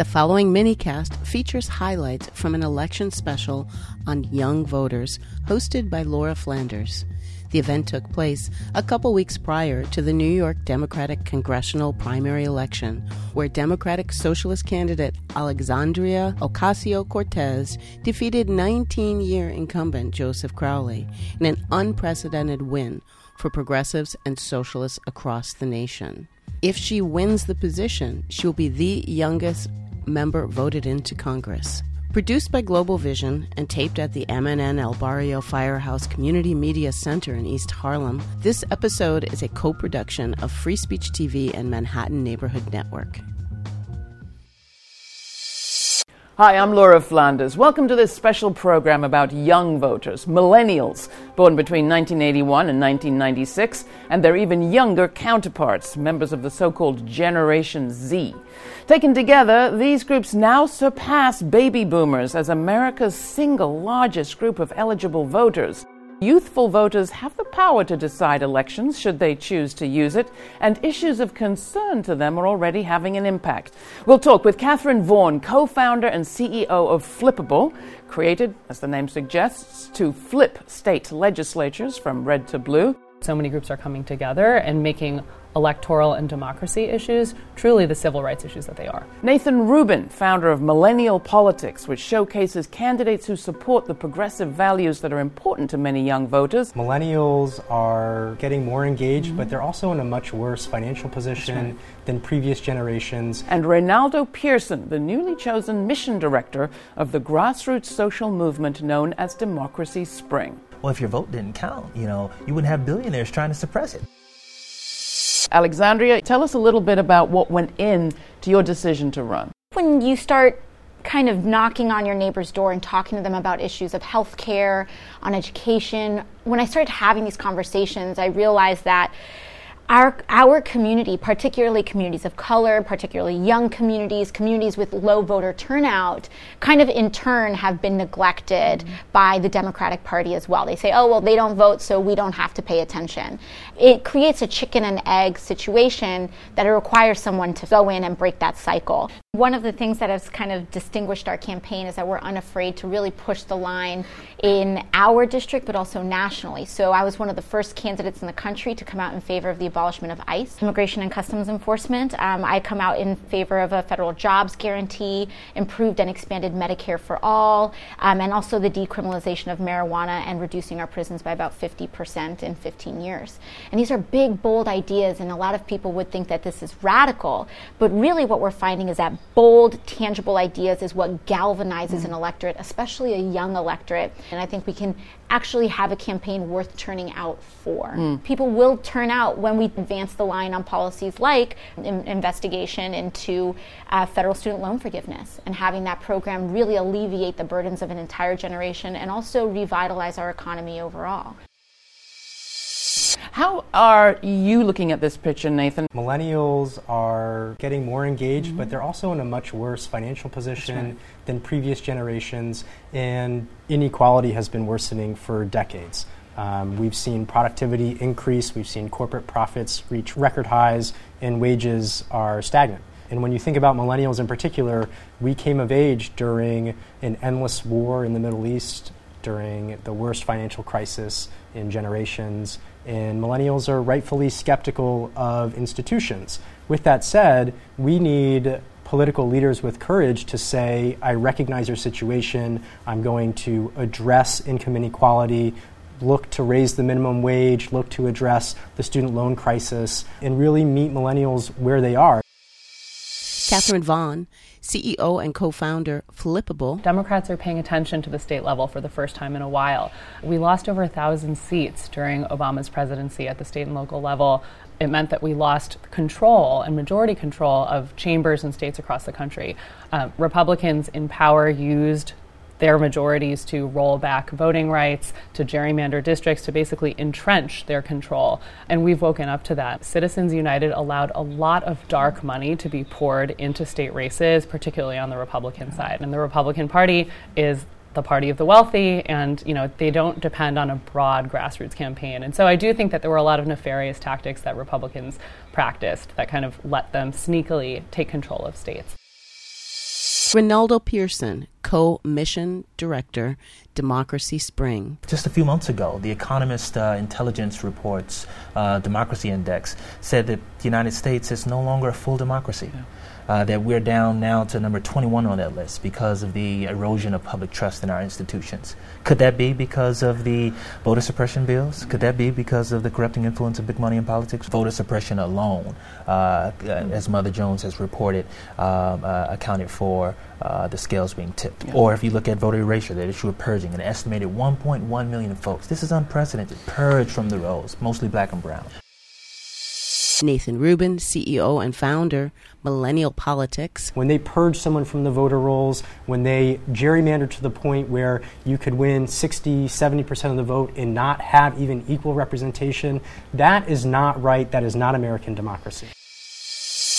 The following minicast features highlights from an election special on young voters hosted by Laura Flanders. The event took place a couple weeks prior to the New York Democratic congressional primary election, where Democratic Socialist candidate Alexandria Ocasio Cortez defeated 19 year incumbent Joseph Crowley in an unprecedented win for progressives and socialists across the nation. If she wins the position, she will be the youngest member voted into Congress. Produced by Globalvision and taped at the MNN El Barrio Firehouse Community Media Center in East Harlem, this episode is a co production of Free Speech TV and Manhattan Neighborhood Network. Hi, I'm Laura Flanders. Welcome to this special program about young voters, millennials, born between 1981 and 1996, and their even younger counterparts, members of the so called Generation Z. Taken together, these groups now surpass baby boomers as America's single largest group of eligible voters. Youthful voters have the power to decide elections should they choose to use it, and issues of concern to them are already having an impact. We'll talk with Catherine Vaughan, co founder and CEO of Flippable, created, as the name suggests, to flip state legislatures from red to blue. So many groups are coming together and making electoral and democracy issues truly the civil rights issues that they are. Nathan Rubin, founder of Millennial Politics, which showcases candidates who support the progressive values that are important to many young voters. Millennials are getting more engaged, mm-hmm. but they're also in a much worse financial position right. than previous generations. And Renaldo Pearson, the newly chosen mission director of the grassroots social movement known as Democracy Spring. Well, if your vote didn't count, you know, you wouldn't have billionaires trying to suppress it. Alexandria, tell us a little bit about what went in to your decision to run. When you start kind of knocking on your neighbor's door and talking to them about issues of health care, on education, when I started having these conversations, I realized that our, our community, particularly communities of color, particularly young communities, communities with low voter turnout, kind of in turn have been neglected mm-hmm. by the Democratic Party as well. They say, oh, well, they don't vote, so we don't have to pay attention. It creates a chicken and egg situation that it requires someone to go in and break that cycle. One of the things that has kind of distinguished our campaign is that we're unafraid to really push the line in our district, but also nationally. So I was one of the first candidates in the country to come out in favor of the abolishment of ICE, Immigration and Customs Enforcement. Um, I come out in favor of a federal jobs guarantee, improved and expanded Medicare for all, um, and also the decriminalization of marijuana and reducing our prisons by about 50% in 15 years. And these are big, bold ideas, and a lot of people would think that this is radical, but really what we're finding is that bold, tangible ideas is what galvanizes mm. an electorate, especially a young electorate. And I think we can actually have a campaign worth turning out for. Mm. People will turn out when we advance the line on policies like in- investigation into uh, federal student loan forgiveness and having that program really alleviate the burdens of an entire generation and also revitalize our economy overall. How are you looking at this picture, Nathan? Millennials are getting more engaged, mm-hmm. but they're also in a much worse financial position right. than previous generations, and inequality has been worsening for decades. Um, we've seen productivity increase, we've seen corporate profits reach record highs, and wages are stagnant. And when you think about millennials in particular, we came of age during an endless war in the Middle East, during the worst financial crisis in generations, and millennials are rightfully skeptical of institutions. With that said, we need political leaders with courage to say, I recognize your situation, I'm going to address income inequality, look to raise the minimum wage, look to address the student loan crisis, and really meet millennials where they are. Catherine Vaughan, CEO and co founder Flippable. Democrats are paying attention to the state level for the first time in a while. We lost over a thousand seats during Obama's presidency at the state and local level. It meant that we lost control and majority control of chambers and states across the country. Uh, Republicans in power used their majorities to roll back voting rights, to gerrymander districts, to basically entrench their control. And we've woken up to that. Citizens United allowed a lot of dark money to be poured into state races, particularly on the Republican side. And the Republican Party is the party of the wealthy and you know they don't depend on a broad grassroots campaign and so i do think that there were a lot of nefarious tactics that republicans practiced that kind of let them sneakily take control of states Renaldo Pearson, co mission director, Democracy Spring. Just a few months ago, the Economist uh, Intelligence Reports uh, Democracy Index said that the United States is no longer a full democracy. Yeah uh, that we're down now to number 21 on that list because of the erosion of public trust in our institutions. Could that be because of the voter suppression bills? Could that be because of the corrupting influence of big money in politics? Voter suppression alone, uh, uh, as Mother Jones has reported, um, uh, accounted for uh, the scales being tipped. Yeah. Or if you look at voter erasure, that issue of purging, an estimated 1.1 million folks. This is unprecedented. Purge from the rolls, mostly black and brown. Nathan Rubin, CEO and founder, Millennial Politics. When they purge someone from the voter rolls, when they gerrymander to the point where you could win 60, 70% of the vote and not have even equal representation, that is not right. That is not American democracy.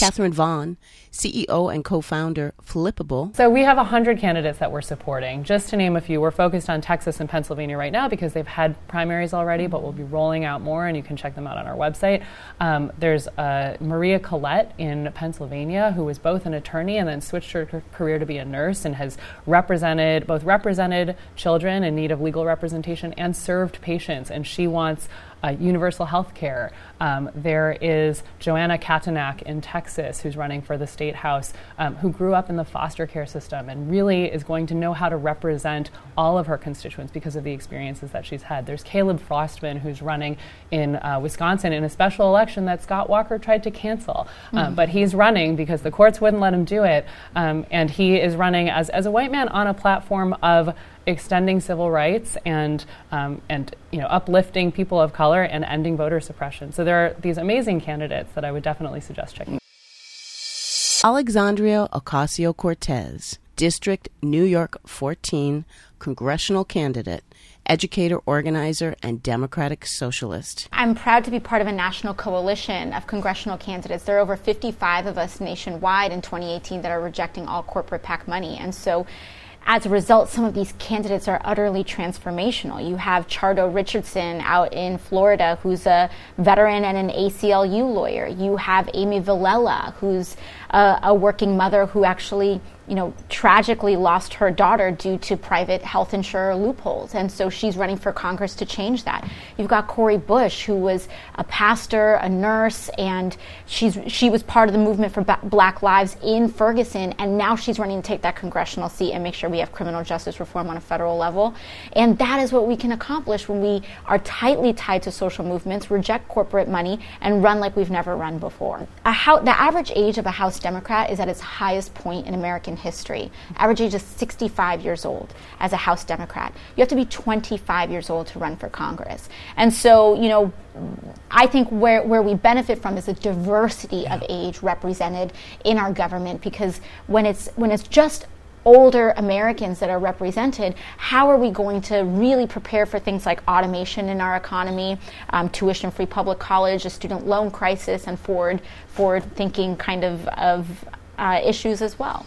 Catherine Vaughan, CEO and co founder, Flippable. So we have 100 candidates that we're supporting. Just to name a few, we're focused on Texas and Pennsylvania right now because they've had primaries already, but we'll be rolling out more, and you can check them out on our website. Um, there's uh, Maria Collett in Pennsylvania, who was both an attorney and then switched her career to be a nurse and has represented, both represented children in need of legal representation and served patients. And she wants uh, universal health care. Um, there is Joanna Cattanach in Texas, who's running for the state house, um, who grew up in the foster care system and really is going to know how to represent all of her constituents because of the experiences that she's had. There's Caleb Frostman, who's running in uh, Wisconsin in a special election that Scott Walker tried to cancel. Mm-hmm. but he's running because the courts wouldn't let him do it. Um, and he is running as, as a white man on a platform of extending civil rights and um, and you know uplifting people of color and ending voter suppression. So there are these amazing candidates that I would definitely suggest checking. Alexandria Ocasio Cortez, District New York 14 congressional candidate, educator, organizer, and Democratic Socialist. I'm proud to be part of a national coalition of congressional candidates. There are over 55 of us nationwide in 2018 that are rejecting all corporate PAC money. And so as a result, some of these candidates are utterly transformational. You have Chardo Richardson out in Florida, who's a veteran and an ACLU lawyer. You have Amy Vilela, who's a, a working mother who actually you know, tragically lost her daughter due to private health insurer loopholes. And so she's running for Congress to change that. You've got Cori Bush, who was a pastor, a nurse, and she's, she was part of the movement for Black Lives in Ferguson. And now she's running to take that congressional seat and make sure we have criminal justice reform on a federal level. And that is what we can accomplish when we are tightly tied to social movements, reject corporate money, and run like we've never run before. The average age of a House Democrat is at its highest point in American history. Average age is 65 years old as a House Democrat. You have to be 25 years old to run for Congress. And so, you know, I think where, where we benefit from is the diversity of age represented in our government because when it's when it's just older Americans that are represented, how are we going to really prepare for things like automation in our economy, um, tuition free public college, a student loan crisis, and forward, forward thinking kind of, of uh, issues as well?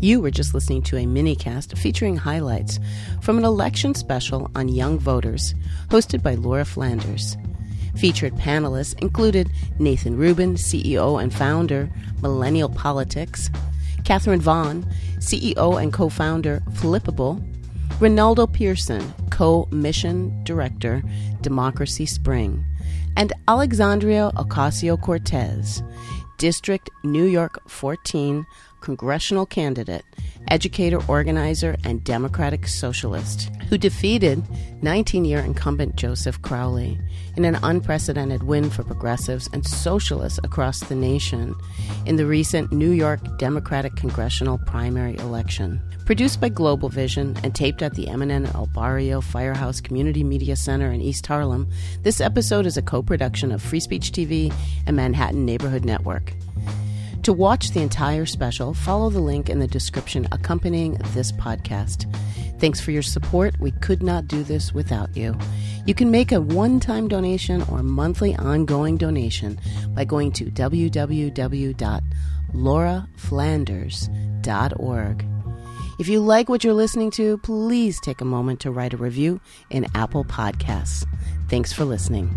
You were just listening to a minicast featuring highlights from an election special on young voters, hosted by Laura Flanders. Featured panelists included Nathan Rubin, CEO and founder, Millennial Politics, Catherine Vaughan, CEO and co founder, Flippable, Renaldo Pearson, co mission director, Democracy Spring, and Alexandria Ocasio Cortez, District New York 14 congressional candidate, educator, organizer, and Democratic Socialist, who defeated 19 year incumbent Joseph Crowley in an unprecedented win for progressives and socialists across the nation in the recent New York Democratic congressional primary election. Produced by Globalvision and taped at the MNN El Barrio Firehouse Community Media Center in East Harlem, this episode is a co production of Free Speech TV and Manhattan Neighborhood Network. To watch the entire special, follow the link in the description accompanying this podcast. Thanks for your support. We could not do this without you. You can make a one time donation or monthly ongoing donation by going to www.lauraflanders.org. If you like what you're listening to, please take a moment to write a review in Apple Podcasts. Thanks for listening.